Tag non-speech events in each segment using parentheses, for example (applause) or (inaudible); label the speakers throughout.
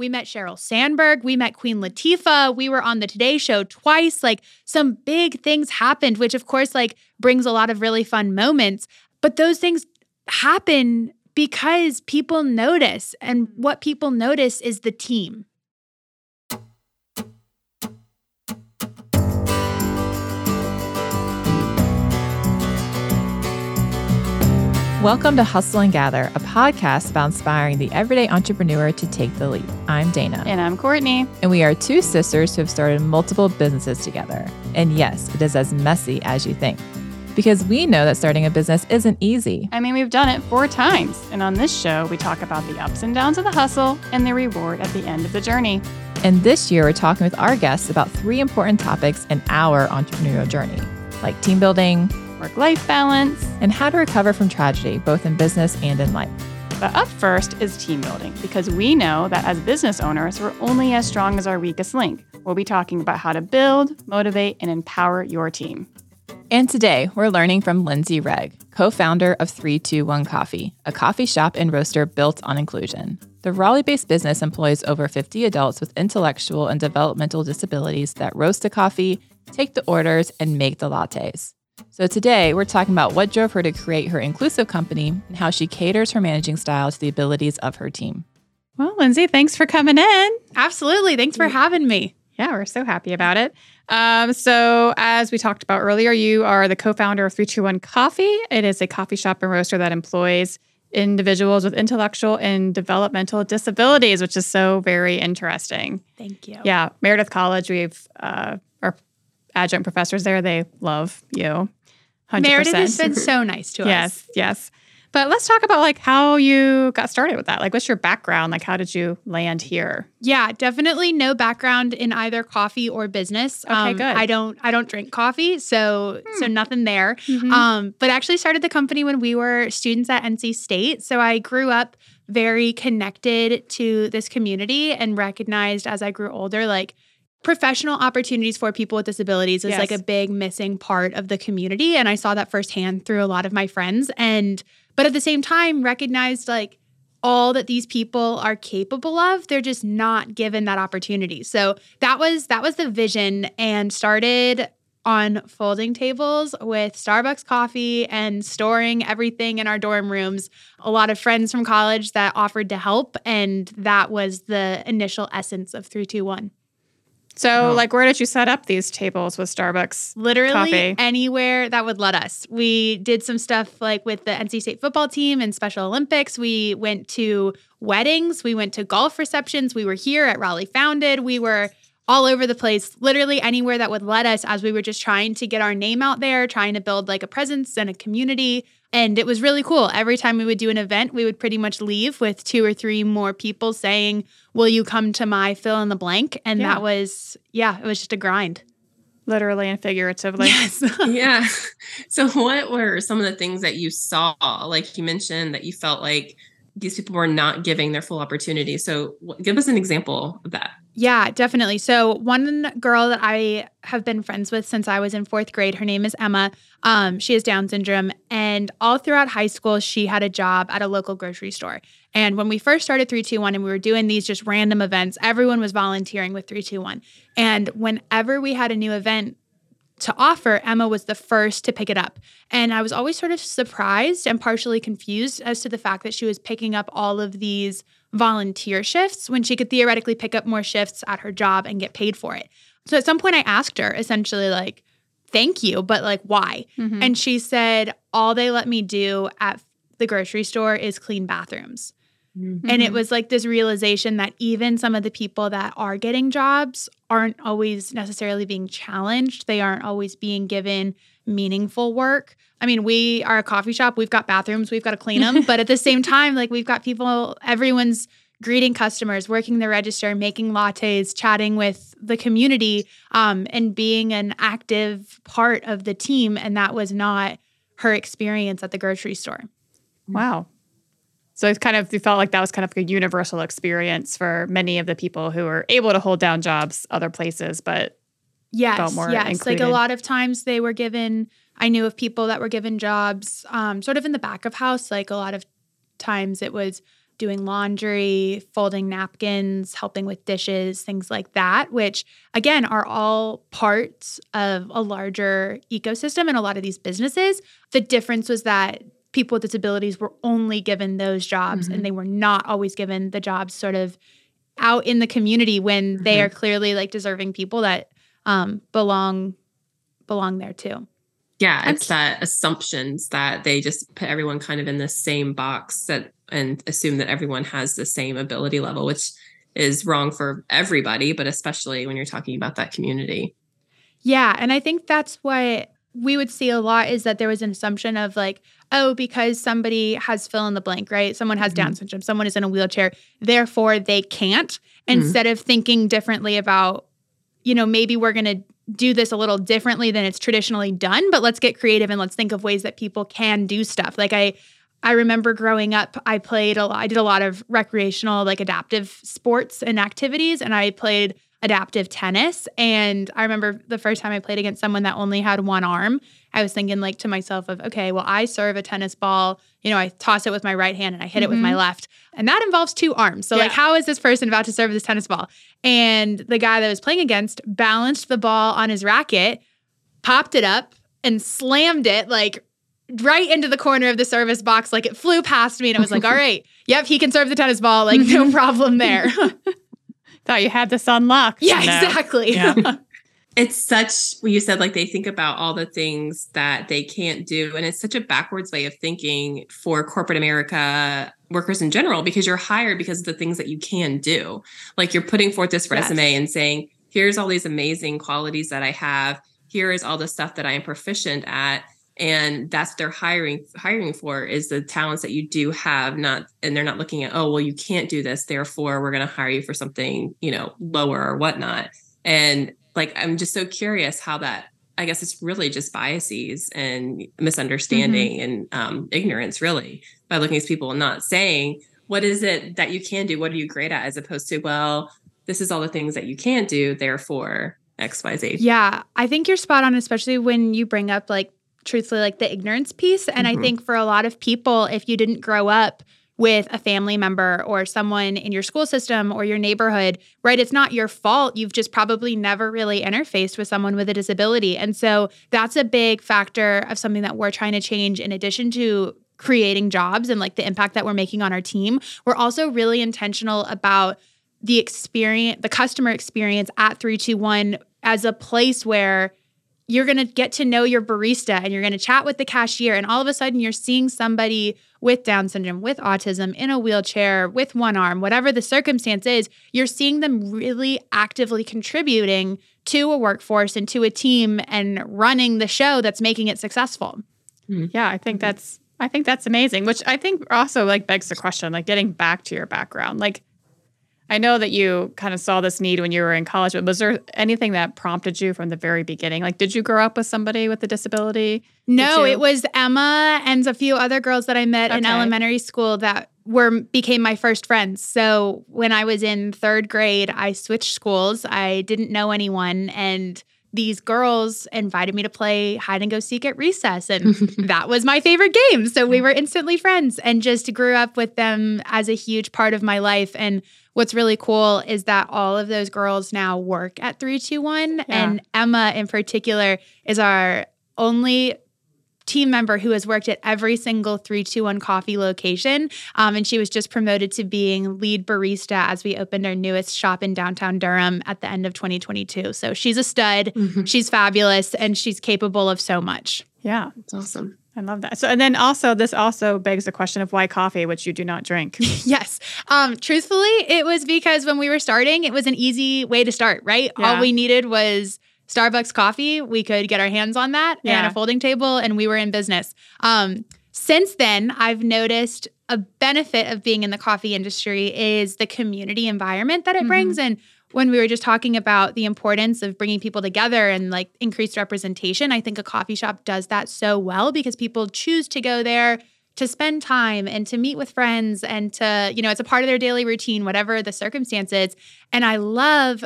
Speaker 1: We met Sheryl Sandberg. We met Queen Latifah. We were on the Today Show twice. Like some big things happened, which of course, like brings a lot of really fun moments. But those things happen because people notice. And mm-hmm. what people notice is the team.
Speaker 2: Welcome to Hustle and Gather, a podcast about inspiring the everyday entrepreneur to take the leap. I'm Dana.
Speaker 3: And I'm Courtney.
Speaker 2: And we are two sisters who have started multiple businesses together. And yes, it is as messy as you think. Because we know that starting a business isn't easy.
Speaker 3: I mean, we've done it four times. And on this show, we talk about the ups and downs of the hustle and the reward at the end of the journey.
Speaker 2: And this year, we're talking with our guests about three important topics in our entrepreneurial journey, like team building,
Speaker 3: work life balance,
Speaker 2: and how to recover from tragedy, both in business and in life.
Speaker 3: But up first is team building, because we know that as business owners, we're only as strong as our weakest link. We'll be talking about how to build, motivate, and empower your team.
Speaker 2: And today, we're learning from Lindsay Wrege, co founder of 321 Coffee, a coffee shop and roaster built on inclusion. The Raleigh based business employs over 50 adults with intellectual and developmental disabilities that roast the coffee, take the orders, and make the lattes. So today we're talking about what drove her to create her inclusive company and how she caters her managing style to the abilities of her team.
Speaker 3: Well, Lindsay, thanks for coming in.
Speaker 1: Absolutely. Thanks for having me.
Speaker 3: Yeah, we're so happy about it. Um, so, as we talked about earlier, you are the co founder of 321 Coffee. It is a coffee shop and roaster that employs individuals with intellectual and developmental disabilities, which is so very interesting.
Speaker 1: Thank you.
Speaker 3: Yeah, Meredith College, we've uh, our adjunct professors there, they love you.
Speaker 1: 100%. Meredith has been so nice to
Speaker 3: yes, us. Yes, yes. But let's talk about like how you got started with that. Like what's your background? Like how did you land here?
Speaker 1: Yeah, definitely no background in either coffee or business.
Speaker 3: Okay, um, good. I
Speaker 1: don't I don't drink coffee, so hmm. so nothing there. Mm-hmm. Um, but actually started the company when we were students at NC State. So I grew up very connected to this community and recognized as I grew older like professional opportunities for people with disabilities is yes. like a big missing part of the community and i saw that firsthand through a lot of my friends and but at the same time recognized like all that these people are capable of they're just not given that opportunity so that was that was the vision and started on folding tables with Starbucks coffee and storing everything in our dorm rooms. A lot of friends from college that offered to help, and that was the initial essence of 321.
Speaker 3: So, oh. like, where did you set up these tables with Starbucks?
Speaker 1: Literally
Speaker 3: coffee?
Speaker 1: anywhere that would let us. We did some stuff like with the NC State football team and Special Olympics. We went to weddings, we went to golf receptions. We were here at Raleigh Founded. We were all over the place, literally anywhere that would let us as we were just trying to get our name out there, trying to build like a presence and a community. And it was really cool. Every time we would do an event, we would pretty much leave with two or three more people saying, Will you come to my fill in the blank? And yeah. that was, yeah, it was just a grind.
Speaker 3: Literally and figuratively. (laughs)
Speaker 1: Yes. (laughs)
Speaker 4: yeah. (laughs) So, what were some of the things that you saw? Like you mentioned that you felt like these people were not giving their full opportunity. So, give us an example of that.
Speaker 1: Yeah, definitely. So, one girl that I have been friends with since I was in fourth grade, her name is Emma. Um, she has Down syndrome. And all throughout high school, she had a job at a local grocery store. And when we first started 321 and we were doing these just random events, everyone was volunteering with 321. And whenever we had a new event, to offer, Emma was the first to pick it up. And I was always sort of surprised and partially confused as to the fact that she was picking up all of these volunteer shifts when she could theoretically pick up more shifts at her job and get paid for it. So at some point, I asked her essentially, like, thank you, but like, why? Mm-hmm. And she said, all they let me do at the grocery store is clean bathrooms. Mm-hmm. And it was like this realization that even some of the people that are getting jobs aren't always necessarily being challenged. They aren't always being given meaningful work. I mean, we are a coffee shop, we've got bathrooms, we've got to clean them, but at the same time, like we've got people, everyone's greeting customers, working the register, making lattes, chatting with the community, um, and being an active part of the team. And that was not her experience at the grocery store.
Speaker 3: Wow. So it's kind of, you felt like that was kind of a universal experience for many of the people who were able to hold down jobs other places, but
Speaker 1: yes, yes.
Speaker 3: included.
Speaker 1: Like a lot of times they were given, I knew of people that were given jobs um, sort of in the back of house. Like a lot of times it was doing laundry, folding napkins, helping with dishes, things like that, which again are all parts of a larger ecosystem in a lot of these businesses. The difference was that people with disabilities were only given those jobs
Speaker 4: Mhm.
Speaker 1: and they were not always given the jobs sort of out in the community when they
Speaker 4: Mhm.
Speaker 1: are clearly like deserving people that um, belong belong there too.
Speaker 4: Yeah,
Speaker 3: I'm
Speaker 4: it's that assumptions that they just put everyone kind of in the same box that and assume that everyone has the same ability level, which is wrong for everybody, but especially when you're talking about that community.
Speaker 1: Yeah, and I think that's what we would see a lot is that there was an assumption of like, oh, because somebody has fill in the blank, right? Someone has Down syndrome, someone is in a wheelchair, therefore they can't.
Speaker 4: Mhm.
Speaker 1: Instead of thinking differently about, you know, maybe we're going to do this a little differently than it's traditionally done, but let's get creative and let's think of ways that people can do stuff. Like I I remember growing up, I played a lot, I did a lot of recreational, like adaptive sports and activities, and I played adaptive tennis. And I remember the first time I played against someone that only had one arm, I was thinking like to myself of, okay, well, I serve a tennis ball, you know, I toss it with my right hand and I hit it with my mm-hmm. left. And that involves two arms. So like how is this person about to serve this tennis ball? And the guy that I was playing against balanced the ball on his racket, popped it up and slammed it like right into the corner of the service box. Like it flew past me and it was like, (laughs) all right, yep, he can serve the tennis ball. Like no (laughs) problem there. (laughs)
Speaker 3: thought you had this unlocked.
Speaker 1: yeah,
Speaker 3: No.
Speaker 1: exactly.
Speaker 3: Yeah.
Speaker 4: It's such when you said like they think about all the things that they can't do. And it's such a backwards way of thinking for corporate America workers in general, because you're hired because of the things that you can do. Like you're putting forth this
Speaker 1: Yes.
Speaker 4: resume and saying, here's all these amazing qualities that I have. Here is all the stuff that I am proficient at. And that's what they're hiring hiring for is the talents that you do have, not and they're not looking at, oh, well, you can't do this, therefore we're gonna hire you for something, you know, lower or whatnot. And like i'm just so curious how that i guess it's really just biases and misunderstanding and um, ignorance really by looking at people and not saying what is it that you can do what are you great at as opposed to well this is all the things that you can't do therefore xyz
Speaker 1: Yeah, I think you're spot on, especially when you bring up like truthfully like the ignorance piece. And
Speaker 4: Mhm.
Speaker 1: I think for a lot of people, if you didn't grow up with a family member or someone in your school system or your neighborhood, right? It's not your fault. You've just probably never really interfaced with someone with a disability. And so that's a big factor of something that we're trying to change in addition to creating jobs and like the impact that we're making on our team. We're also really intentional about the experience, the customer experience at 321 as a place where you're going to get to know your barista and you're going to chat with the cashier and all of a sudden you're seeing somebody with down syndrome with autism in a wheelchair with one arm whatever the circumstance is you're seeing them really actively contributing to a workforce and to a team and running the show that's making it successful mm-hmm.
Speaker 3: Yeah, I think that's I think that's amazing. Which I think also like begs the question, like getting back to your background. Like I know that you kind of saw this need when you were in college, but was there anything that prompted you from the very beginning? Like, did you grow up with somebody with a disability?
Speaker 1: No, it was Emma and a few other girls that I met in elementary school that were became my first friends. So when I was in 3rd grade, I switched schools. I didn't know anyone and these girls invited me to play hide and go seek at recess and (laughs) that was my favorite game. So we were instantly friends and just grew up with them as a huge part of my life. And what's really cool is that all of those girls now work at 321 and Emma in particular is our only team member who has worked at every single 321 coffee location. Um, and she was just promoted to being lead barista as we opened our newest shop in downtown Durham at the end of 2022. So she's a stud,
Speaker 4: Mhm.
Speaker 1: she's fabulous, and she's capable of so much.
Speaker 3: Yeah,
Speaker 4: It's awesome.
Speaker 3: I love that. So, and then also, this also begs the question of why coffee, which you do not drink. (laughs)
Speaker 1: yes. Um, truthfully, it was because when we were starting, it was an easy way to start, right?
Speaker 3: Yeah.
Speaker 1: All we needed was Starbucks coffee. We could get our hands on that and a folding table, and we were in business. Um, since then, I've noticed a benefit of being in the coffee industry is the community environment that it
Speaker 3: Mhm.
Speaker 1: brings. And when we were just talking about the importance of bringing people together and like increased representation, I think a coffee shop does that so well because people choose to go there to spend time and to meet with friends and to, you know, it's a part of their daily routine, whatever the circumstances. And I love,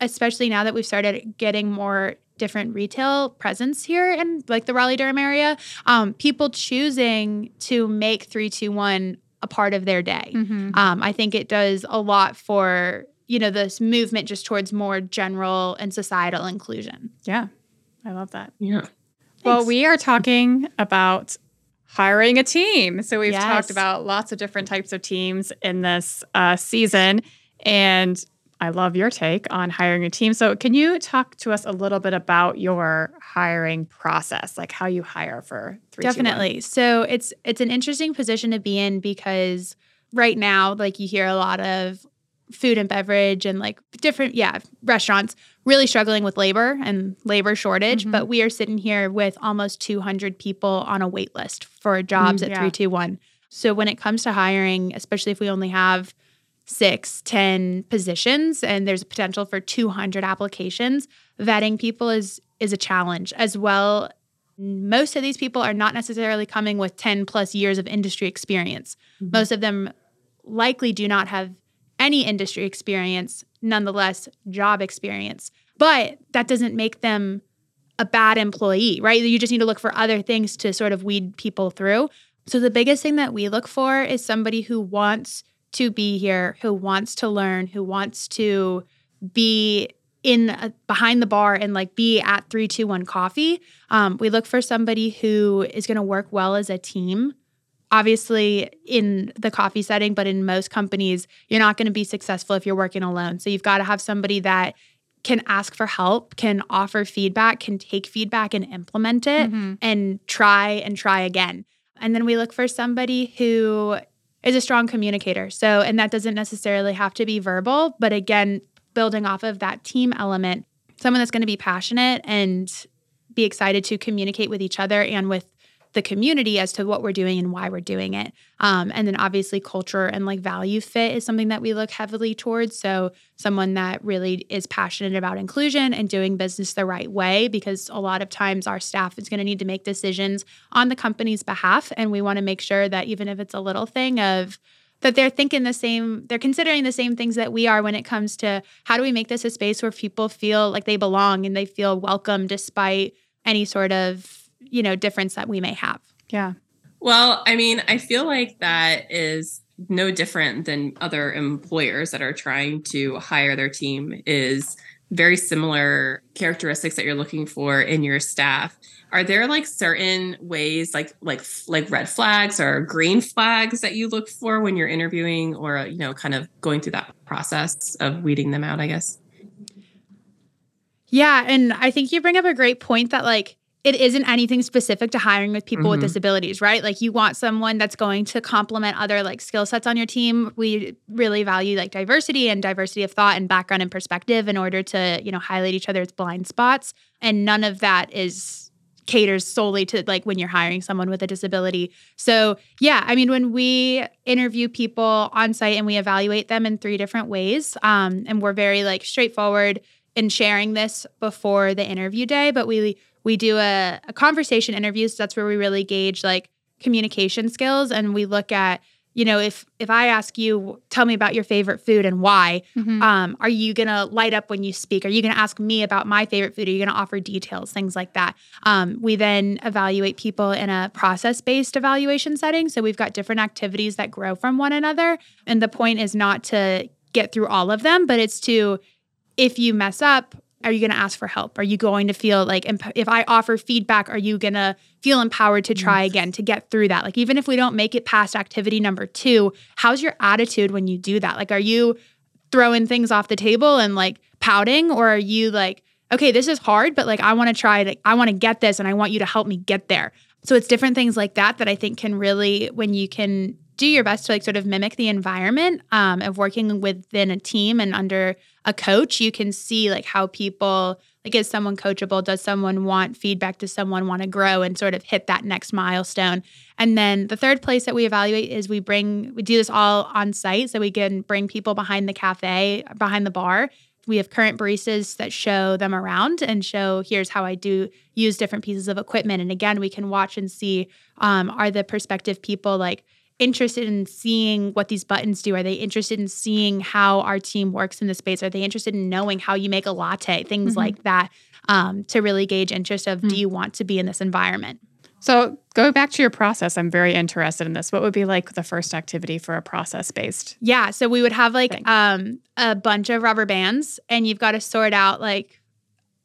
Speaker 1: especially now that we've started getting more different retail presence here in like the Raleigh Durham area, um, people choosing to make 321 a part of their day.
Speaker 3: Mm-hmm.
Speaker 1: Um, I think it does a lot for, you know, this movement just towards more general and societal inclusion.
Speaker 3: Yeah, I love that.
Speaker 4: Yeah.
Speaker 3: Well,
Speaker 1: Thanks.
Speaker 3: we are talking about hiring a team. So we've
Speaker 1: Yes.
Speaker 3: talked about lots of different types of teams in this uh, season. And I love your take on hiring a team. So can you talk to us a little bit about your hiring process, like how you hire for three?
Speaker 1: Definitely. So it's it's an interesting position to be in because right now, like you hear a lot of food and beverage and like different, yeah, restaurants really struggling with labor and labor shortage.
Speaker 3: Mhm.
Speaker 1: But we are sitting here with almost 200 people on a wait list for jobs
Speaker 3: Mm,
Speaker 1: at
Speaker 3: yeah.
Speaker 1: 321. So when it comes to hiring, especially if we only have six, 10 positions and there's a potential for 200 applications, vetting people is is a challenge as well most of these people are not necessarily coming with 10 plus years of industry experience.
Speaker 3: Mhm.
Speaker 1: Most of them likely do not have any industry experience, nonetheless, job experience. But that doesn't make them a bad employee, right? You just need to look for other things to sort of weed people through. So the biggest thing that we look for is somebody who wants to be here, who wants to learn, who wants to be in behind the bar and like be at 321 coffee um, we look for somebody who is going to work well as a team obviously in the coffee setting but in most companies you're not going to be successful if you're working alone so you've got to have somebody that can ask for help can offer feedback can take feedback and implement it
Speaker 3: Mhm.
Speaker 1: and try and try again. And then we look for somebody who is a strong communicator. So, and that doesn't necessarily have to be verbal, but again, building off of that team element, someone that's going to be passionate and be excited to communicate with each other and with the community as to what we're doing and why we're doing it. Um, and then obviously culture and like value fit is something that we look heavily towards. So someone that really is passionate about inclusion and doing business the right way, because a lot of times our staff is going to need to make decisions on the company's behalf. And we want to make sure that even if it's a little thing of that they're thinking the same, they're considering the same things that we are when it comes to how do we make this a space where people feel like they belong and they feel welcome despite any sort of, you know, difference that we may have.
Speaker 3: Yeah.
Speaker 4: Well, I mean, I feel like that is no different than other employers that are trying to hire their team is very similar characteristics that you're looking for in your staff. Are there like certain ways like like like red flags or green flags that you look for when you're interviewing or you know kind of going through that process of weeding them out, I guess?
Speaker 1: Yeah. And I think you bring up a great point that, like, it isn't anything specific to hiring with people with
Speaker 4: Mhm.
Speaker 1: disabilities, right? Like, you want someone that's going to complement other like skill sets on your team. We really value like diversity and diversity of thought and background and perspective in order to, you know, highlight each other's blind spots. And none of that is caters solely to like when you're hiring someone with a disability. So, yeah, I mean, when we interview people on site and we evaluate them in three different ways, um, and we're very like straightforward in sharing this before the interview day, but we we do a, a conversation interview. So that's where we really gauge like communication skills and we look at, you know, if if I ask you, tell me about your favorite food and why,
Speaker 3: Mhm.
Speaker 1: um, are you gonna light up when you speak? Are you gonna ask me about my favorite food? Are you gonna offer details, things like that? Um, we then evaluate people in a process based evaluation setting. So we've got different activities that grow from one another. And the point is not to get through all of them, but it's to, if you mess up, are you going to ask for help? Are you going to feel like emp- if I offer feedback, are you going to feel empowered to try again to get through that? Like even if we don't make it past activity number 2, how's your attitude when you do that? Like are you throwing things off the table and like pouting or are you like okay, this is hard, but like I want to try to I want to get this and I want you to help me get there. So it's different things like that that I think can really when you can do your best to like sort of mimic the environment um, of working within a team and under a coach, you can see like how people like is someone coachable? Does someone want feedback? Does someone want to grow and sort of hit that next milestone? And then the third place that we evaluate is we bring we do this all on site so we can bring people behind the cafe, behind the bar. We have current baristas that show them around and show here's how I do use different pieces of equipment. And again, we can watch and see um, are the prospective people like interested in seeing what these buttons do? Are they interested in seeing how our team works in the space? Are they interested in knowing how you make a latte? Things mm-hmm. like that um, to really gauge interest of mm-hmm. do you want to be in this environment?
Speaker 3: So going back to your process, I'm very interested in this. What would be like the first activity for a process based?
Speaker 1: Yeah, so we would have like um, a bunch of rubber bands, and you've got to sort out like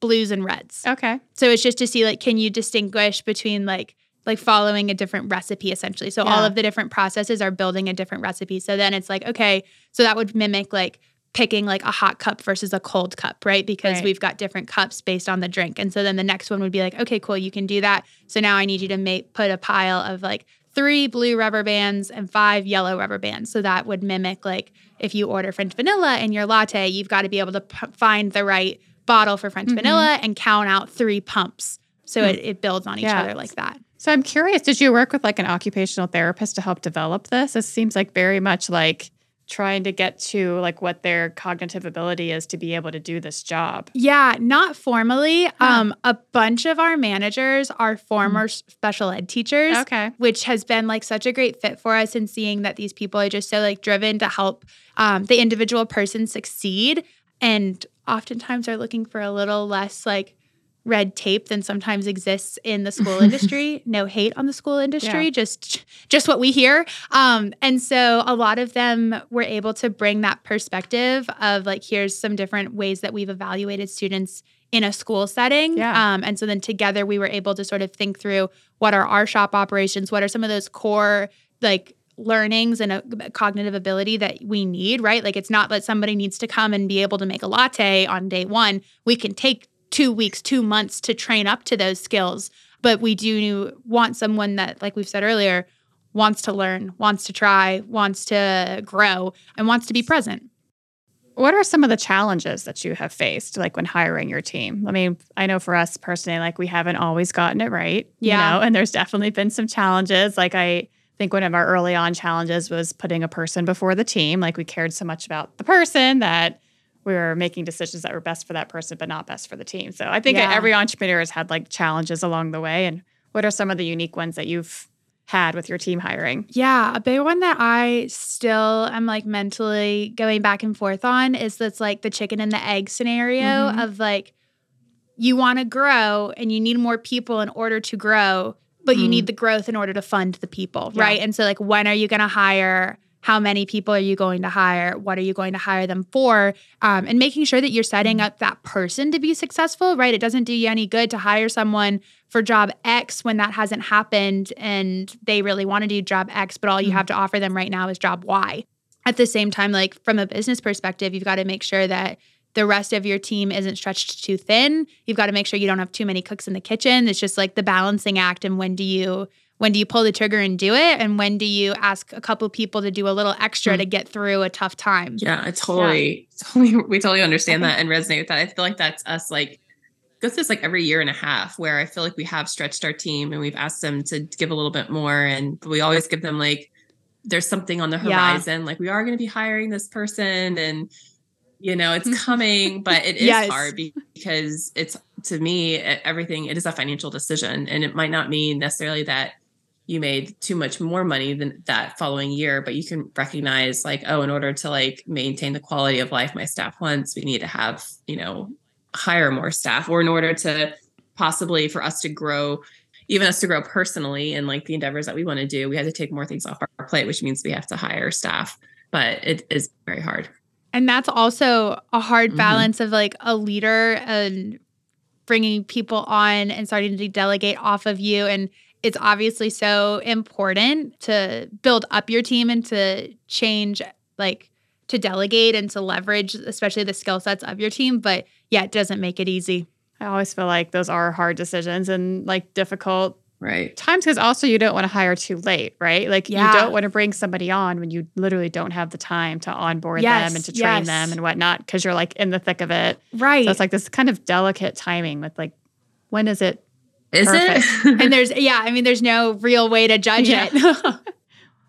Speaker 1: blues and reds.
Speaker 3: Okay.
Speaker 1: So it's just to see like can you distinguish between like like following a different recipe essentially. So yeah. all of the different processes are building a different recipe. So then it's like, okay, so that would mimic like picking like a hot cup versus a cold cup, right? Because right. we've got different cups based on the drink. And so then the next one would be like, okay, cool, you can do that. So now I need you to make put a pile of like three blue rubber bands and five yellow rubber bands. So that would mimic like if you order French vanilla in your latte, you've got to be able to p- find the right bottle for French mm-hmm. vanilla and count out three pumps. So mm-hmm. it, it builds on each yeah. other like that.
Speaker 3: So I'm curious, did you work with like an occupational therapist to help develop this? This seems like very much like trying to get to like what their cognitive ability is to be able to do this job.
Speaker 1: Yeah, not formally. Huh. Um a bunch of our managers are former mm. special ed teachers.
Speaker 3: Okay.
Speaker 1: Which has been like such a great fit for us in seeing that these people are just so like driven to help um, the individual person succeed and oftentimes are looking for a little less like red tape than sometimes exists in the school (laughs) industry. No hate on the school industry, yeah. just just what we hear. Um, and so a lot of them were able to bring that perspective of like, here's some different ways that we've evaluated students in a school setting.
Speaker 3: Yeah.
Speaker 1: Um, and so then together we were able to sort of think through what are our shop operations, what are some of those core like learnings and a cognitive ability that we need, right? Like it's not that somebody needs to come and be able to make a latte on day one. We can take two weeks, two months to train up to those skills. But we do want someone that, like we've said earlier, wants to learn, wants to try, wants to grow, and wants to be present.
Speaker 3: What are some of the challenges that you have faced, like when hiring your team? I mean, I know for us personally, like we haven't always gotten it right,
Speaker 1: yeah.
Speaker 3: you know, and there's definitely been some challenges. Like I think one of our early on challenges was putting a person before the team. Like we cared so much about the person that we were making decisions that were best for that person but not best for the team. So I think yeah. every entrepreneur has had like challenges along the way. And what are some of the unique ones that you've had with your team hiring?
Speaker 1: Yeah, a big one that I still am like mentally going back and forth on is that's like the chicken and the egg scenario mm-hmm. of like you want to grow and you need more people in order to grow, but mm-hmm. you need the growth in order to fund the people, yeah. right? And so like when are you going to hire how many people are you going to hire what are you going to hire them for um, and making sure that you're setting mm-hmm. up that person to be successful right it doesn't do you any good to hire someone for job x when that hasn't happened and they really want to do job x but all you mm-hmm. have to offer them right now is job y at the same time like from a business perspective you've got to make sure that the rest of your team isn't stretched too thin. You've got to make sure you don't have too many cooks in the kitchen. It's just like the balancing act and when do you when do you pull the trigger and do it and when do you ask a couple people to do a little extra mm. to get through a tough time
Speaker 4: yeah i totally yeah. (laughs) totally we totally understand that and resonate with that i feel like that's us like goes this like every year and a half where i feel like we have stretched our team and we've asked them to give a little bit more and we always give them like there's something on the horizon yeah. like we are going to be hiring this person and you know it's (laughs) coming but it is yes. hard because it's to me everything it is a financial decision and it might not mean necessarily that you made too much more money than that following year but you can recognize like oh in order to like maintain the quality of life my staff wants we need to have you know hire more staff or in order to possibly for us to grow even us to grow personally and like the endeavors that we want to do we have to take more things off our plate which means we have to hire staff but it is very hard
Speaker 1: and that's also a hard mm-hmm. balance mm-hmm. of like a leader and bringing people on and starting to delegate off of you and it's obviously so important to build up your team and to change like to delegate and to leverage especially the skill sets of your team but yeah it doesn't make it easy
Speaker 3: i always feel like those are hard decisions and like difficult
Speaker 4: Right.
Speaker 3: times because also you don't want to hire too late, right? Like
Speaker 1: Yeah.
Speaker 3: you don't want to bring somebody on when you literally don't have the time to onboard
Speaker 1: Yes,
Speaker 3: them and to train
Speaker 1: yes.
Speaker 3: them and whatnot because you're like in the thick of it.
Speaker 1: Right.
Speaker 3: So it's like this kind of delicate timing with like when is it?
Speaker 4: Is
Speaker 3: Perfect.
Speaker 4: it?
Speaker 1: and there's (laughs) yeah, I mean there's no real way to judge
Speaker 3: Yeah.
Speaker 1: it. (laughs)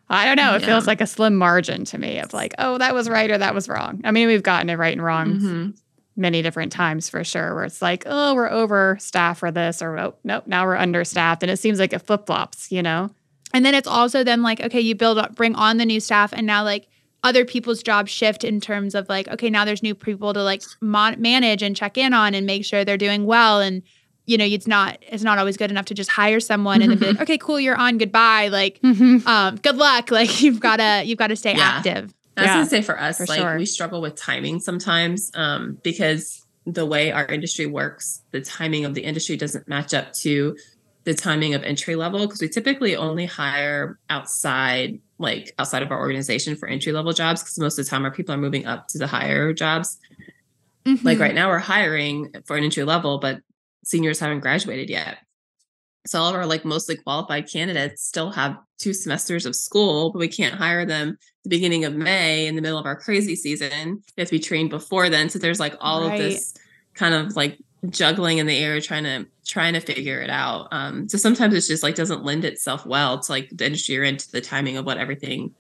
Speaker 3: I don't know. It
Speaker 4: Yeah.
Speaker 3: feels like a slim margin to me of like, oh, that was right or that was wrong. I mean, we've gotten it right and wrong
Speaker 4: Mhm.
Speaker 3: many different times for sure, where it's like, oh, we're overstaffed for this, or oh, nope, now we're understaffed. And it seems like it flip flops, you know?
Speaker 1: And then it's also then like, okay, you build up, bring on the new staff, and now like other people's jobs shift in terms of like, okay, now there's new people to like mon- manage and check in on and make sure they're doing well. And you know, it's not it's not always good enough to just hire someone and then be like, okay, cool, you're on, goodbye. Like, um, good luck. (laughs) Like you've gotta you've got to stay
Speaker 4: Yeah.
Speaker 1: active.
Speaker 4: I was
Speaker 3: Yeah,
Speaker 4: gonna say for us,
Speaker 3: for
Speaker 4: like
Speaker 3: sure.
Speaker 4: we struggle with timing sometimes um, because the way our industry works, the timing of the industry doesn't match up to the timing of entry level because we typically only hire outside, like outside of our organization for entry level jobs because most of the time our people are moving up to the higher jobs. Like
Speaker 1: Mhm.
Speaker 4: right now, we're hiring for an entry level, but seniors haven't graduated yet. So all of our like mostly qualified candidates still have two semesters of school, but we can't hire them the beginning of May in the middle of our crazy season. They have to be trained before then. So there's like all
Speaker 1: Right.
Speaker 4: of this kind of like juggling in the air, trying to trying to figure it out. Um, so sometimes it's just like doesn't lend itself well to like the industry you're into the timing of what everything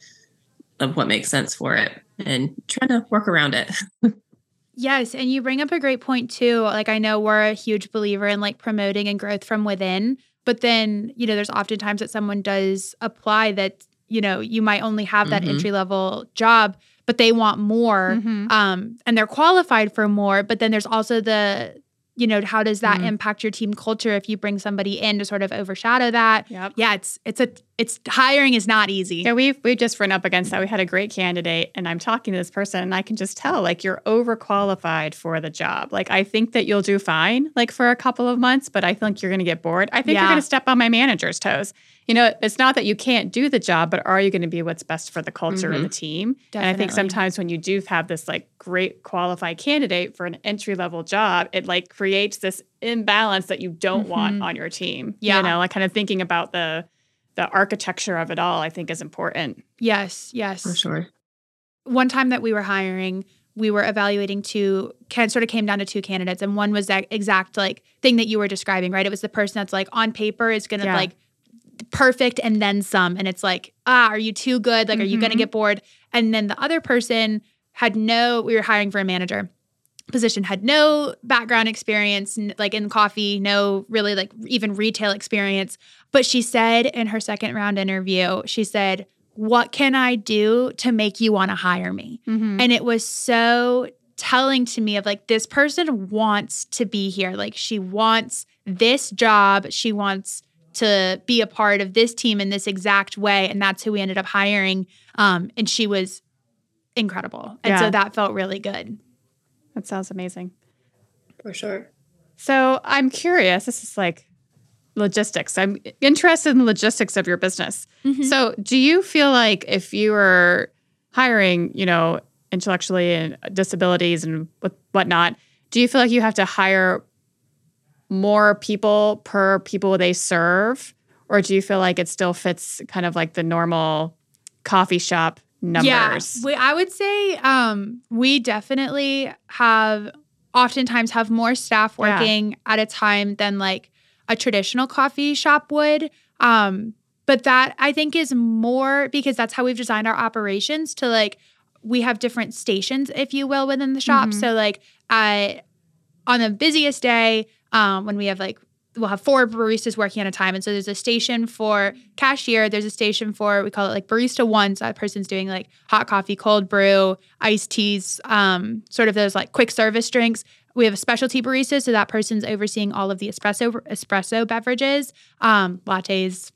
Speaker 4: of what makes sense for it and trying to work around it. (laughs)
Speaker 1: Yes, and you bring up a great point too. Like I know we're a huge believer in like promoting and growth from within, but then, you know, there's oftentimes that someone does apply that, you know, you might only have that
Speaker 4: Mhm.
Speaker 1: entry level job, but they want more
Speaker 3: Mhm.
Speaker 1: um and they're qualified for more, but then there's also the you know, how does that
Speaker 3: Mhm.
Speaker 1: impact your team culture if you bring somebody in to sort of overshadow that?
Speaker 3: Yep.
Speaker 1: Yeah, it's it's a it's hiring is not easy.
Speaker 3: Yeah, we've we just run up against that. We had a great candidate, and I'm talking to this person, and I can just tell like you're overqualified for the job. Like I think that you'll do fine, like for a couple of months, but I think you're going to get bored. I think
Speaker 1: Yeah.
Speaker 3: you're going to step on my manager's toes. You know, it's not that you can't do the job, but are you going to be what's best for the culture and the team? And I think sometimes when you do have this like great qualified candidate for an entry level job, it like creates this imbalance that you don't want
Speaker 1: Mhm.
Speaker 3: on your team.
Speaker 1: Yeah.
Speaker 3: You know, like kind of thinking about the the architecture of it all, I think is important.
Speaker 1: Yes, yes.
Speaker 4: For sure.
Speaker 1: one time that we were hiring, we were evaluating two kind sort of came down to two candidates, and one was that exact like thing that you were describing, right? It was the person that's like on paper is gonna
Speaker 3: Yeah.
Speaker 1: like perfect and then some, and it's like ah, are you too good? Like, are you gonna
Speaker 3: Mhm.
Speaker 1: get bored? And then the other person had no. We were hiring for a manager position had no background experience like in coffee no really like even retail experience but she said in her second round interview she said what can i do to make you want to hire me and it was so telling to me of like this person wants to be here like she wants this job she wants to be a part of this team in this exact way and that's who we ended up hiring um, and she was incredible and so that felt really good
Speaker 3: That sounds amazing.
Speaker 4: For sure.
Speaker 3: So I'm curious. This is like logistics. I'm interested in the logistics of your business.
Speaker 1: Mhm.
Speaker 3: So do you feel like if you were hiring, you know, intellectually and disabilities and whatnot, do you feel like you have to hire more people per people they serve, or do you feel like it still fits kind of like the normal coffee shop numbers?
Speaker 1: Yeah, we, I would say um, we definitely have oftentimes have more staff
Speaker 3: Yeah.
Speaker 1: working at a time than like a traditional coffee shop would. Um, but that I think is more because that's how we've designed our operations to like we have different stations, if you will, within the shop.
Speaker 3: Mhm.
Speaker 1: So like I on the busiest day, um, when we have like we'll have four baristas working at a time. And so there's a station for cashier, there's a station for we call it like barista one. So that person's doing like hot coffee, cold brew, iced teas, um, sort of those like quick service drinks. We have a specialty barista, so that person's overseeing all of the espresso espresso beverages, um, lattes,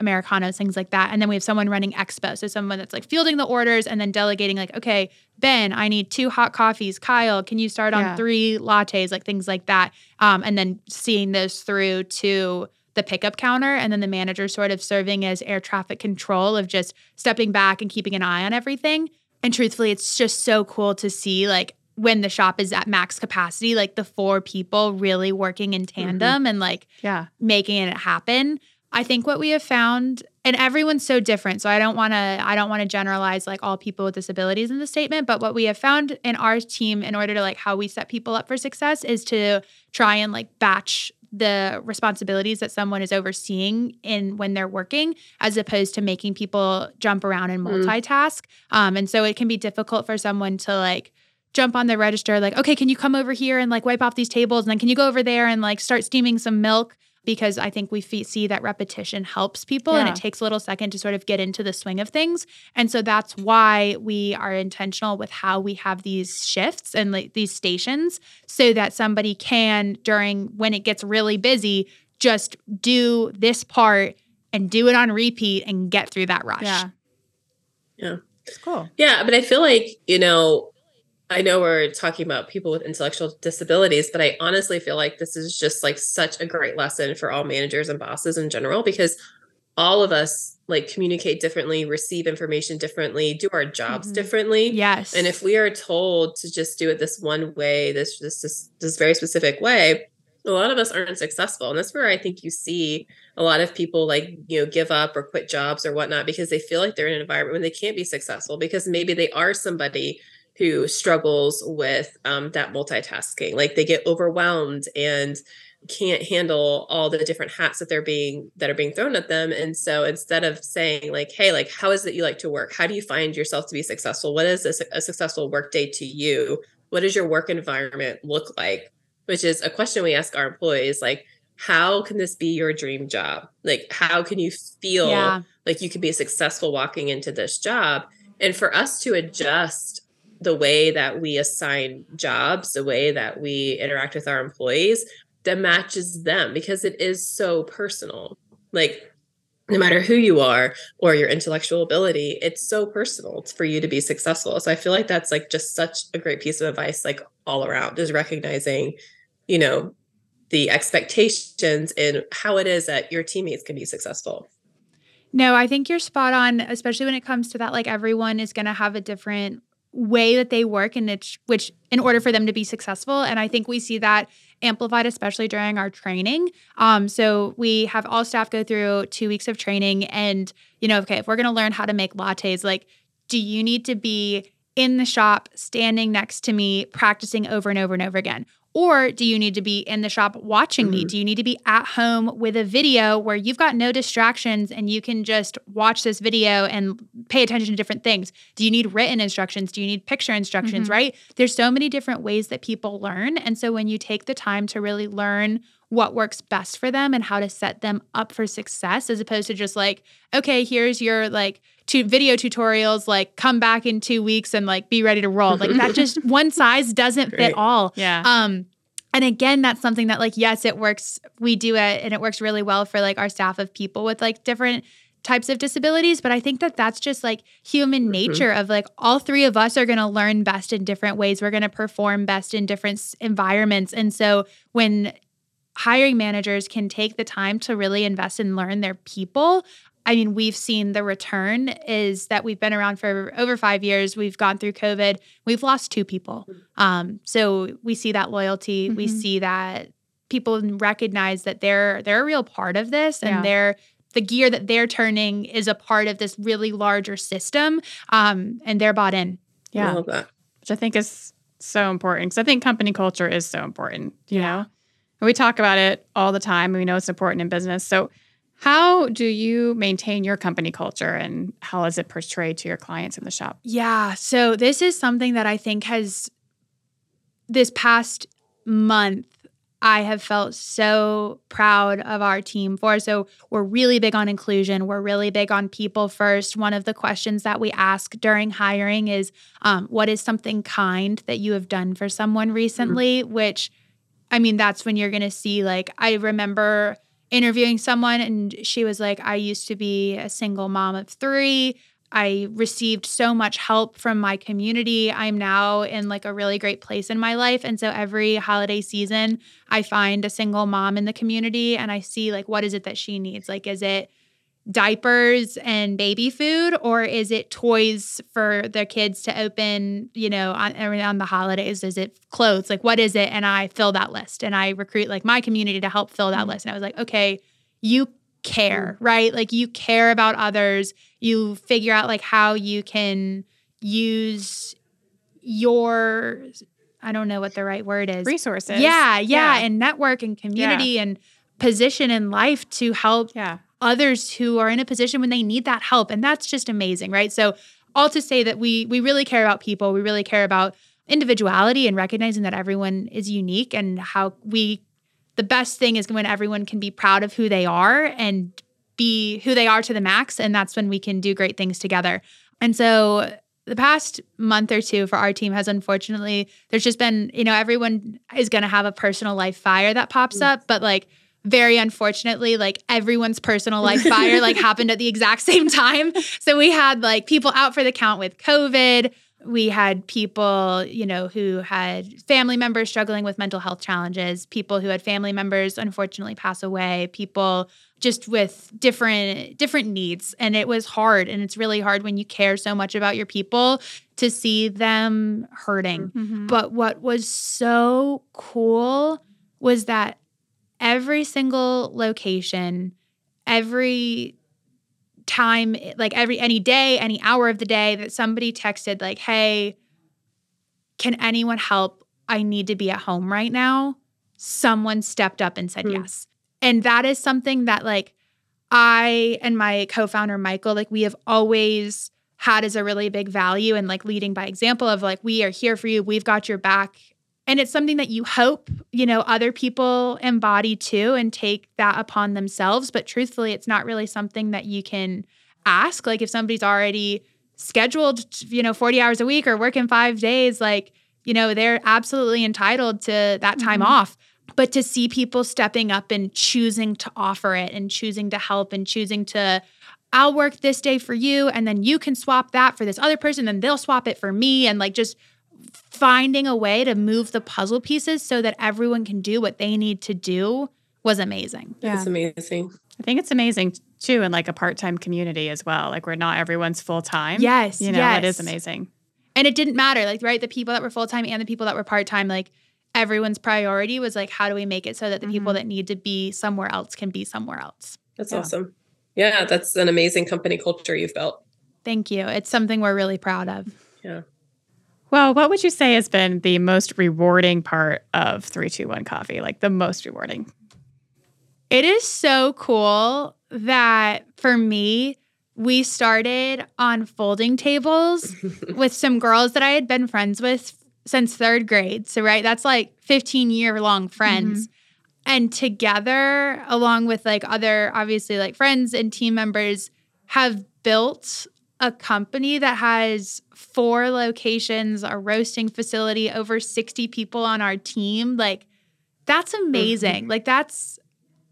Speaker 1: Americanos, things like that. And then we have someone running expo. So someone that's like fielding the orders and then delegating, like, okay, Ben, I need two hot coffees. Kyle, can you start on
Speaker 3: Yeah.
Speaker 1: three lattes, like things like that. Um, and then seeing those through to the pickup counter and then the manager sort of serving as air traffic control of just stepping back and keeping an eye on everything. And truthfully, it's just so cool to see like when the shop is at max capacity, like the four people really working in tandem and like
Speaker 3: yeah.
Speaker 1: making it happen. I think what we have found and everyone's so different so I don't want to I don't want to generalize like all people with disabilities in the statement but what we have found in our team in order to like how we set people up for success is to try and like batch the responsibilities that someone is overseeing in when they're working as opposed to making people jump around and
Speaker 5: Mm.
Speaker 1: multitask um, and so it can be difficult for someone to like jump on the register like okay can you come over here and like wipe off these tables and then can you go over there and like start steaming some milk because i think we fe- see that repetition helps people and it takes a little second to sort of get into the swing of things and so that's why we are intentional with how we have these shifts and like these stations so that somebody can during when it gets really busy just do this part and do it on repeat and get through that rush
Speaker 3: Yeah.
Speaker 4: Yeah.
Speaker 3: It's cool.
Speaker 4: Yeah, but I feel like, you know, I know we're talking about people with intellectual disabilities, but I honestly feel like this is just like such a great lesson for all managers and bosses in general because all of us like communicate differently, receive information differently, do our jobs
Speaker 1: Mhm.
Speaker 4: differently.
Speaker 1: yes
Speaker 4: And if we are told to just do it this one way, this this this, this very specific way, a lot of us aren't successful. And that's where I think you see a lot of people like, you know, give up or quit jobs or whatnot because they feel like they're in an environment when they can't be successful because maybe they are somebody who struggles with um, that multitasking. Like they get overwhelmed and can't handle all the different hats that they're being that are being thrown at them. And so instead of saying like hey like how is it you like to work? How do you find yourself to be successful? What is a, a successful work day to you? What does your work environment look like? Which is a question we ask our employees like how can this be your dream job? Like how can you feel
Speaker 1: yeah.
Speaker 4: like you could be successful walking into this job? And for us to adjust the way that we assign jobs the way that we interact with our employees that matches them because it is so personal like no matter who you are or your intellectual ability it's so personal for you to be successful so i feel like that's like just such a great piece of advice like all around is recognizing you know the expectations and how it is that your teammates can be successful
Speaker 1: No, I think you're spot on, especially when it comes to that. Like everyone is going to have a different way that they work, and it's which in order for them to be successful. And I think we see that amplified, especially during our training. Um, so we have all staff go through two weeks of training, and you know, okay, if we're going to learn how to make lattes, like, do you need to be in the shop, standing next to me, practicing over and over and over again? Or do you need to be in the shop watching me?
Speaker 4: Mhm.
Speaker 1: Do you need to be at home with a video where you've got no distractions and you can just watch this video and pay attention to different things? Do you need written instructions? Do you need picture instructions,
Speaker 3: Mhm.
Speaker 1: right? There's so many different ways that people learn. And so when you take the time to really learn what works best for them and how to set them up for success as opposed to just like, okay, here's your like two video tutorials, like come back in two weeks and like be ready to roll. Like that just (laughs) one size doesn't fit all.
Speaker 3: Yeah.
Speaker 1: Um, and again, that's something that like, yes, it works. We do it and it works really well for like our staff of people with like different types of disabilities. But I think that that's just like human
Speaker 4: Mhm.
Speaker 1: nature of like all three of us are going to learn best in different ways. We're going to perform best in different s- environments. And so when hiring managers can take the time to really invest and learn their people, I mean, we've seen the return is that we've been around for over five years. We've gone through COVID. We've lost two people. Um, so we see that loyalty. We
Speaker 3: Mhm.
Speaker 1: see that people recognize that they're they're a real part of this, and
Speaker 3: Yeah.
Speaker 1: they're the gear that they're turning is a part of this really larger system, um, and they're bought in.
Speaker 4: I
Speaker 3: yeah.
Speaker 4: love that.
Speaker 3: which I think is so important because I think company culture is so important, you
Speaker 1: Yeah.
Speaker 3: know? And we talk about it all the time. We know it's important in business. So, how do you maintain your company culture and how is it portrayed to your clients in the shop?
Speaker 1: Yeah. So this is something that I think has this past month I have felt so proud of our team for. So we're really big on inclusion. We're really big on people first. One of the questions that we ask during hiring is, um, "What is something kind that you have done for someone recently?" Which, I mean, that's when you're gonna see. Like, I remember interviewing someone, and she was like, "I used to be a single mom of three. I received so much help from my community. I'm now in like a really great place in my life. And so every holiday season, I find a single mom in the community and I see like what is it that she needs? Like, is it diapers and baby food or is it toys for their kids to open, you know, on, on the holidays? Is it clothes? Like, what is it? And I fill that list and I recruit like my community to help fill that mm-hmm. list. And I was like, okay, you care, mm. right? Like you care about others. You figure out like how you can use your I don't know what the right word is.
Speaker 3: Resources.
Speaker 1: Yeah, yeah,
Speaker 3: Yeah.
Speaker 1: and network and community and position in life to help
Speaker 3: Yeah.
Speaker 1: Others who are in a position when they need that help and that's just amazing right? So all to say that we we really care about people. We really care about individuality and recognizing that everyone is unique and how we the best thing is when everyone can be proud of who they are and be who they are to the max and that's when we can do great things together. And so the past month or two for our team has unfortunately there's just been you know everyone is going to have a personal life fire that pops mm. up but like very unfortunately like everyone's personal life (laughs) fire like happened at the exact same time. So we had like people out for the count with covid. We had people you know who had family members struggling with mental health challenges people who had family members unfortunately pass away people just with different different needs. And it was hard and it's really hard when you care so much about your people to see them hurting.
Speaker 3: Mhm.
Speaker 1: but what was so cool was that every single location, every time, like every any day, any hour of the day that somebody texted, like, hey, can anyone help? I need to be at home right now. Someone stepped up and said
Speaker 6: Hmm.
Speaker 1: yes. And that is something that, like, I and my co founder, Michael, like, we have always had as a really big value and like leading by example of like, we are here for you. We've got your back and it's something that you hope you know other people embody too and take that upon themselves. But truthfully it's not really something that you can ask. Like if somebody's already scheduled you know 40 hours a week or working 5 days like you know they're absolutely entitled to that time
Speaker 3: Mhm.
Speaker 1: off. But to see people stepping up and choosing to offer it and choosing to help and choosing to I'll work this day for you and then you can swap that for this other person then they'll swap it for me and like just finding a way to move the puzzle pieces so that everyone can do what they need to do was amazing. Yeah.
Speaker 6: It's amazing.
Speaker 3: I think it's amazing too in like a part-time community as well. Like we're not everyone's full-time.
Speaker 1: Yes,
Speaker 3: You know, that is amazing.
Speaker 1: And it didn't matter, like, right? The people that were full time and the people that were part time, like, everyone's priority was like, how do we make it so that the people
Speaker 3: Mhm.
Speaker 1: that need to be somewhere else can be somewhere else?
Speaker 6: That's
Speaker 3: Yeah.
Speaker 6: awesome. Yeah, that's an amazing company culture you've built.
Speaker 1: Thank you. It's something we're really proud of.
Speaker 3: Well, what would you say has been the most rewarding part of 321 coffee? Like the most rewarding?
Speaker 1: It is so cool that for me, we started on folding tables (laughs) with some girls that I had been friends with since third grade. So, right, that's like 15 year long friends. Mm-hmm. And together, along with like other, obviously, like friends and team members, have built a company that has four locations, a roasting facility, over 60 people on our team. Like, that's amazing. Like, that's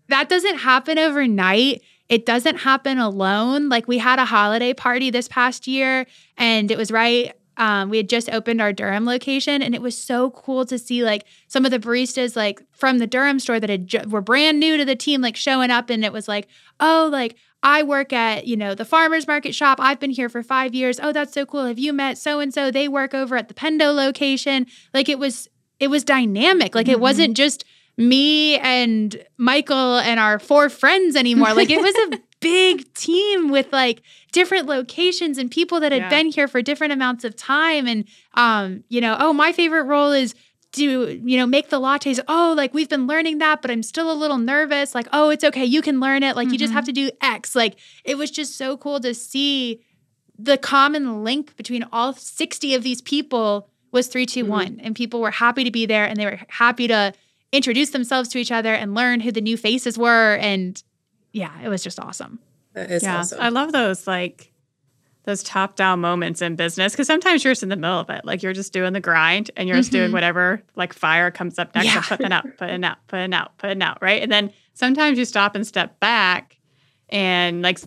Speaker 1: that doesn't happen overnight. It doesn't happen alone. Like we had a holiday party this past year, and it was right. Um, we had just opened our Durham location, and it was so cool to see like some of the baristas like from the Durham store that had ju- were brand new to the team, like showing up, and it was like, oh, like I work at you know the farmers market shop. I've been here for five years. Oh, that's so cool. Have you met so and so? They work over at the Pendo location. Like it was, it was dynamic. Like it
Speaker 3: Mhm.
Speaker 1: wasn't just me and Michael and our four friends anymore. Like it was a (laughs) big team with like different locations and people that had
Speaker 3: Yeah.
Speaker 1: been here for different amounts of time. And um, you know, oh, my favorite role is do you know make the lattes oh like we've been learning that but i'm still a little nervous like oh it's okay you can learn it like you just have to mm-hmm. do x like it was just so cool to see the common link between all 60 of these people was 321 mm-hmm. and people were happy to be there and they were happy to introduce themselves to each other and learn who the new faces were and yeah it was just awesome
Speaker 6: That is
Speaker 3: yeah.
Speaker 6: awesome.
Speaker 3: I love those like those top-down moments in business because sometimes you're just in the middle of it. Like you're just doing the grind and you're just doing
Speaker 1: Mhm.
Speaker 3: whatever like fire comes up next
Speaker 1: Yeah.
Speaker 3: and putting it out, putting it out, putting it out, putting it out, right? And then sometimes you stop and step back and like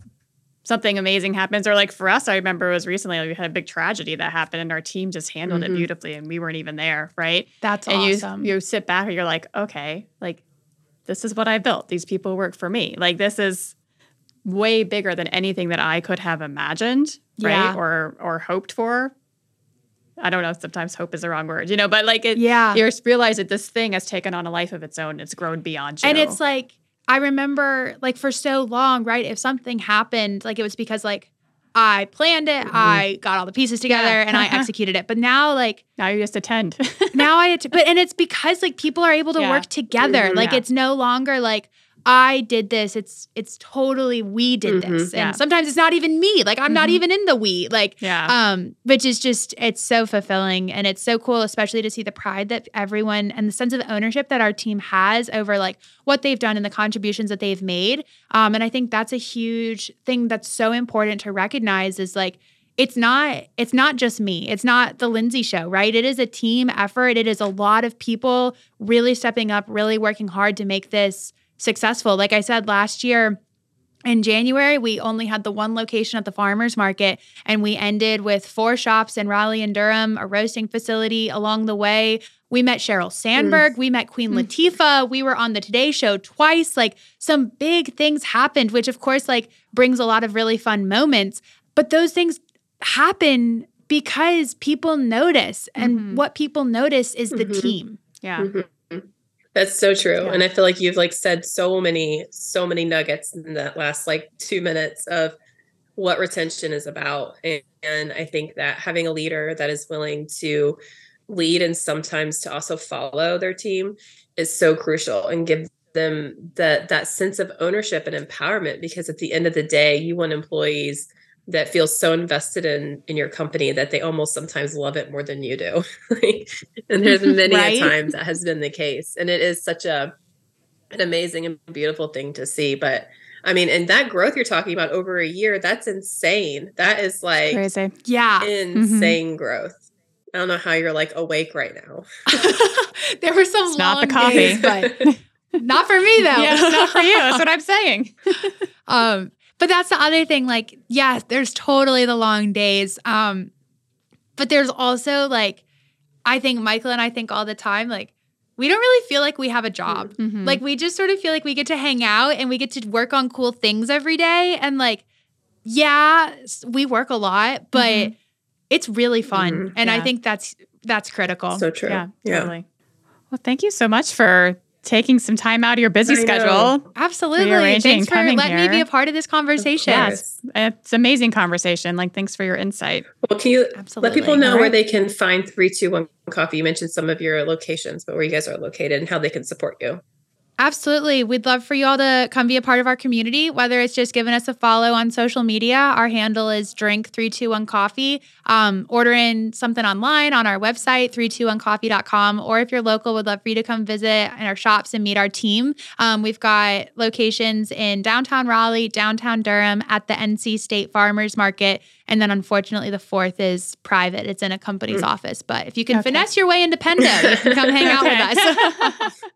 Speaker 3: something amazing happens. Or like for us, I remember it was recently like, we had a big tragedy that happened and our team just handled it
Speaker 6: Mhm.
Speaker 3: beautifully and we weren't even there, right?
Speaker 1: that's
Speaker 3: and
Speaker 1: awesome
Speaker 3: you you sit back and you're like, okay, like this is what I built. These people work for me. Like this is way bigger than anything that I could have imagined,
Speaker 1: Yeah.
Speaker 3: right? Or or hoped for. I don't know. Sometimes hope is the wrong word, you know. But like, it,
Speaker 1: yeah
Speaker 3: you just realize that this thing has taken on a life of its own. It's grown beyond you.
Speaker 1: And it's like, I remember like for so long, right? If something happened, like it was because like I planned it,
Speaker 4: Mhm.
Speaker 1: I got all the pieces together,
Speaker 3: Yeah.
Speaker 1: and I executed it. But now, like (laughs)
Speaker 3: Now you just attend. (laughs)
Speaker 1: now I, but and it's because like people are able to
Speaker 3: Yeah.
Speaker 1: work together. Like
Speaker 3: Yeah.
Speaker 1: it's no longer like I did this. It's it's totally we did
Speaker 4: Mhm.
Speaker 1: this, and
Speaker 3: Yeah.
Speaker 1: sometimes it's not even me. Like I'm not
Speaker 3: Mhm.
Speaker 1: even in the we. Like
Speaker 3: yeah.
Speaker 1: um, which is just it's so fulfilling and it's so cool, especially to see the pride that everyone and the sense of ownership that our team has over like what they've done and the contributions that they've made. Um, and I think that's a huge thing that's so important to recognize is like it's not it's not just me it's not the lindsay show right it is a team effort it is a lot of people really stepping up really working hard to make this successful like i said last year in January, we only had the one location at the farmers market, and we ended with four shops in Raleigh and Durham, a roasting facility along the way. We met Sheryl Sandberg, we met Queen
Speaker 3: Mm.
Speaker 1: Latifah, we were on the Today Show twice. Like some big things happened, which of course like brings a lot of really fun moments. But those things happen because people notice, and
Speaker 3: Mhm.
Speaker 1: what people notice is the
Speaker 4: Mhm.
Speaker 1: team.
Speaker 3: yeah.
Speaker 4: Mhm. That's so true.
Speaker 3: Yeah.
Speaker 4: And I feel like you've like said so many, so many nuggets in that last like two minutes of what retention is about. And, and I think that having a leader that is willing to lead and sometimes to also follow their team is so crucial and give them that that sense of ownership and empowerment because at the end of the day you want employees that feels so invested in in your company that they almost sometimes love it more than you do (laughs) and there's (laughs) many
Speaker 1: Right?
Speaker 4: a times that has been the case and it is such a an amazing and beautiful thing to see but i mean and that growth you're talking about over a year that's insane that is like
Speaker 3: Crazy.
Speaker 1: Yeah.
Speaker 4: insane growth i don't know how you're like awake right now (laughs)
Speaker 1: there were some
Speaker 3: It's not the coffee.
Speaker 1: days, but not for me though.
Speaker 3: Yeah, not for you. That's what I'm saying.
Speaker 1: um, but that's the other thing. Like, yes, there's totally the long days. Um, but there's also like, I think Michael and I think all the time, like, we don't really feel like we have a job.
Speaker 3: Mhm.
Speaker 1: Like, we just sort of feel like we get to hang out and we get to work on cool things every day. And like, yeah, we work a lot, but
Speaker 3: Mhm.
Speaker 1: it's really fun.
Speaker 4: Mhm.
Speaker 1: And I think that's that's critical.
Speaker 4: so true
Speaker 3: yeah, totally. Well, thank you so much for taking some time out of your busy
Speaker 4: I know.
Speaker 3: schedule.
Speaker 1: Absolutely.
Speaker 3: Rearranging
Speaker 1: Thanks for
Speaker 3: coming
Speaker 1: letting me be a part of this conversation.
Speaker 3: Yes. It's amazing conversation. Like, thanks for your insight.
Speaker 4: well can you
Speaker 1: Absolutely.
Speaker 4: let people know
Speaker 1: All
Speaker 4: where they can find 321 coffee you mentioned some of your locations but where you guys are located and how they can support you
Speaker 1: Absolutely. We'd love for you all to come be a part of our community, whether it's just giving us a follow on social media. Our handle is drink321coffee. Um, order in something online on our website, 321coffee.com. Or if you're local, we'd love for you to come visit in our shops and meet our team. Um, we've got locations in downtown Raleigh, downtown Durham, at the NC State Farmers Market. And then unfortunately, the fourth is private. It's in a company's office. But if you can
Speaker 3: Okay.
Speaker 1: finesse your way into Pendo, you can come hang out with us. (laughs)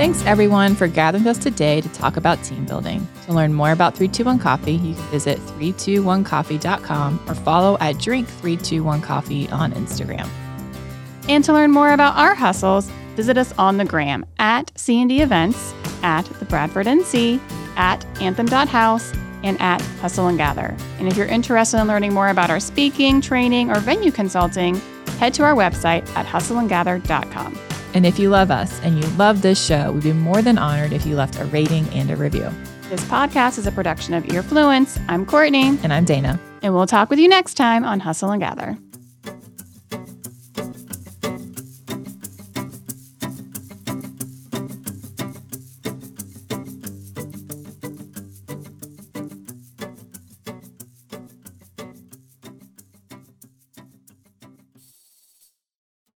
Speaker 2: Thanks everyone for gathering us today to talk about team building. To learn more about 321 Coffee, you can visit 321coffee.com or follow at Drink321Coffee on Instagram.
Speaker 3: And to learn more about our hustles, visit us on the gram at C&D Events, at the Bradford NC, at anthem.house, and at Hustle and Gather. And if you're interested in learning more about our speaking, training, or venue consulting, head to our website at hustleandgather.com.
Speaker 2: And if you love us and you love this show, we'd be more than honored if you left a rating and a review.
Speaker 3: This podcast is a production of Earfluence. I'm Courtney,
Speaker 2: And I'm Dana.
Speaker 3: and we'll talk with you next time on Hustle and Gather.